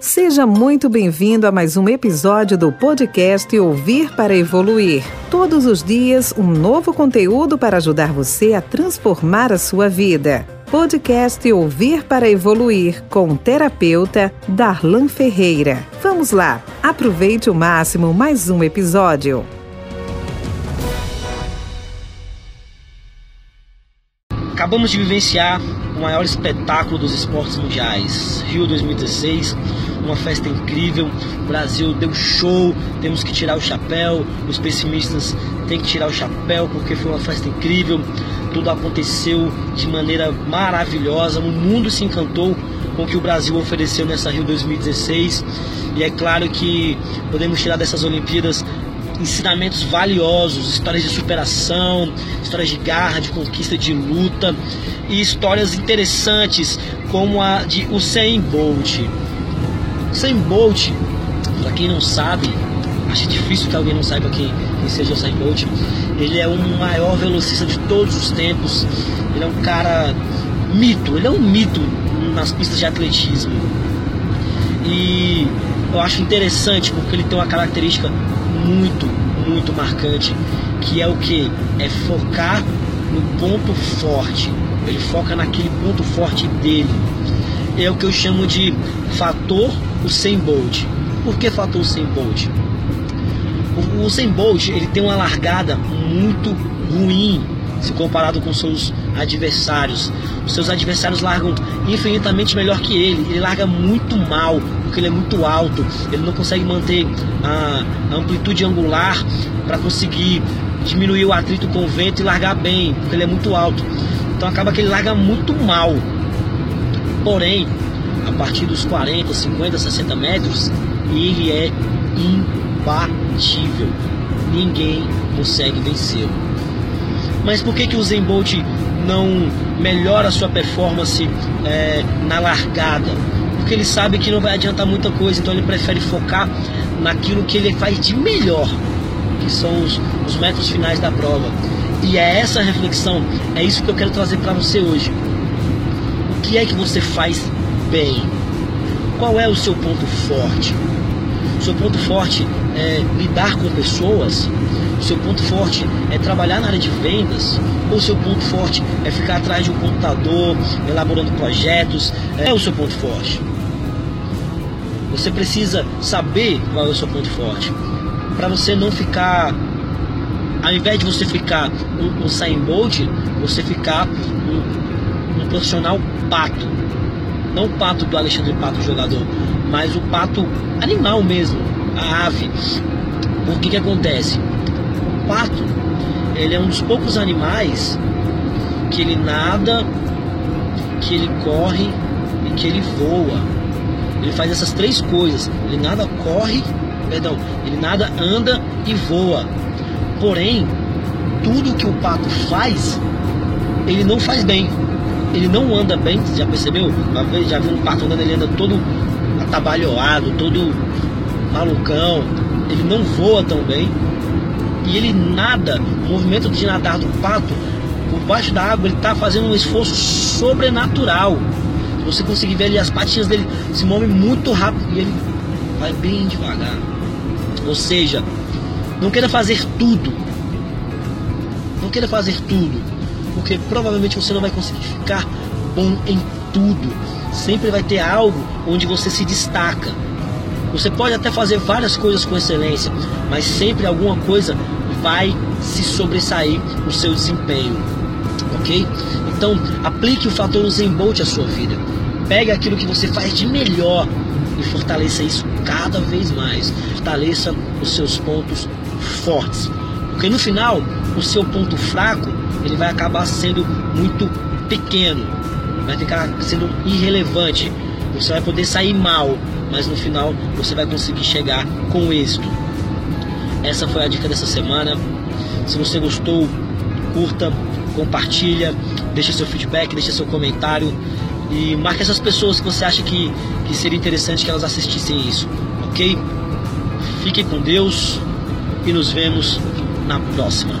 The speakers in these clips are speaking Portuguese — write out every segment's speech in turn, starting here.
Seja muito bem-vindo a mais um episódio do podcast Ouvir para Evoluir. Todos os dias, um novo conteúdo para ajudar você a transformar a sua vida. Podcast Ouvir para Evoluir com o terapeuta Darlan Ferreira. Vamos lá, aproveite o máximo mais um episódio. Acabamos de vivenciar o maior espetáculo dos esportes mundiais, Rio 2016, uma festa incrível. O Brasil deu show, temos que tirar o chapéu. Os pessimistas têm que tirar o chapéu porque foi uma festa incrível. Tudo aconteceu de maneira maravilhosa. O mundo se encantou com o que o Brasil ofereceu nessa Rio 2016. E é claro que podemos tirar dessas Olimpíadas ensinamentos valiosos, histórias de superação, histórias de garra, de conquista, de luta e histórias interessantes como a de Usain Bolt. Usain Bolt, para quem não sabe, acho difícil que alguém não saiba quem, quem seja Usain Bolt. Ele é o maior velocista de todos os tempos. Ele é um cara mito, ele é um mito nas pistas de atletismo. E eu acho interessante porque ele tem uma característica muito, muito marcante, que é o que? É focar no ponto forte. Ele foca naquele ponto forte dele. É o que eu chamo de fator Usain Bolt. Por que fator Usain Bolt? O Usain Bolt ele tem uma largada muito ruim se comparado com seus adversários. Os seus adversários largam infinitamente melhor que ele. Ele larga muito mal, porque ele é muito alto. Ele não consegue manter a amplitude angular para conseguir diminuir o atrito com o vento e largar bem, porque ele é muito alto. Então acaba que ele larga muito mal. Porém, a partir dos 40, 50, 60 metros, ele é imbatível. Ninguém consegue vencê-lo. Mas por que, que o Zen Bolt não melhora a sua performance é, na largada? Porque ele sabe que não vai adiantar muita coisa, então ele prefere focar naquilo que ele faz de melhor, que são os, os metros finais da prova. E é essa reflexão, é isso que eu quero trazer para você hoje. O que é que você faz bem? Qual é o seu ponto forte? Seu ponto forte é lidar com pessoas? Seu ponto forte é trabalhar na área de vendas? Ou seu ponto forte é ficar atrás de um computador, elaborando projetos? É o seu ponto forte. Você precisa saber qual é o seu ponto forte. Para você não ficar, ao invés de você ficar um, um Usain Bolt, você ficar um, um profissional pato. Não o pato do Alexandre Pato, jogador, mas o pato animal mesmo, a ave. Por que que acontece? O pato, ele é um dos poucos animais que ele nada, que ele corre e que ele voa. Ele faz essas três coisas. Ele nada corre, perdão, ele nada anda e voa. Porém, tudo que o pato faz, ele não faz bem. Ele não anda bem, você já percebeu? Já viu um pato andando, ele anda todo atabalhoado, todo malucão. Ele não voa tão bem. E ele nada, o movimento de nadar do pato, por baixo da água, ele está fazendo um esforço sobrenatural. Você conseguir ver ali, as patinhas dele se movem muito rápido e ele vai bem devagar. Ou seja, não queira fazer tudo. Não queira fazer tudo. Porque provavelmente você não vai conseguir ficar bom em tudo. Sempre vai ter algo onde você se destaca. Você pode até fazer várias coisas com excelência, mas sempre alguma coisa vai se sobressair no seu desempenho. Ok? Então, aplique o fator Usain Bolt à sua vida. Pegue aquilo que você faz de melhor e fortaleça isso cada vez mais. Fortaleça os seus pontos fortes. Porque no final, o seu ponto fraco, ele vai acabar sendo muito pequeno. Vai ficar sendo irrelevante. Você vai poder sair mal, mas no final você vai conseguir chegar com êxito. Essa foi a dica dessa semana. Se você gostou, curta, compartilha, deixa seu feedback, deixa seu comentário e marque essas pessoas que você acha que, que seria interessante que elas assistissem isso, ok? Fique com Deus e nos vemos na próxima.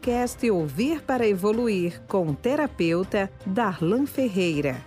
Podcast Ouvir para Evoluir com terapeuta Darlan Ferreira.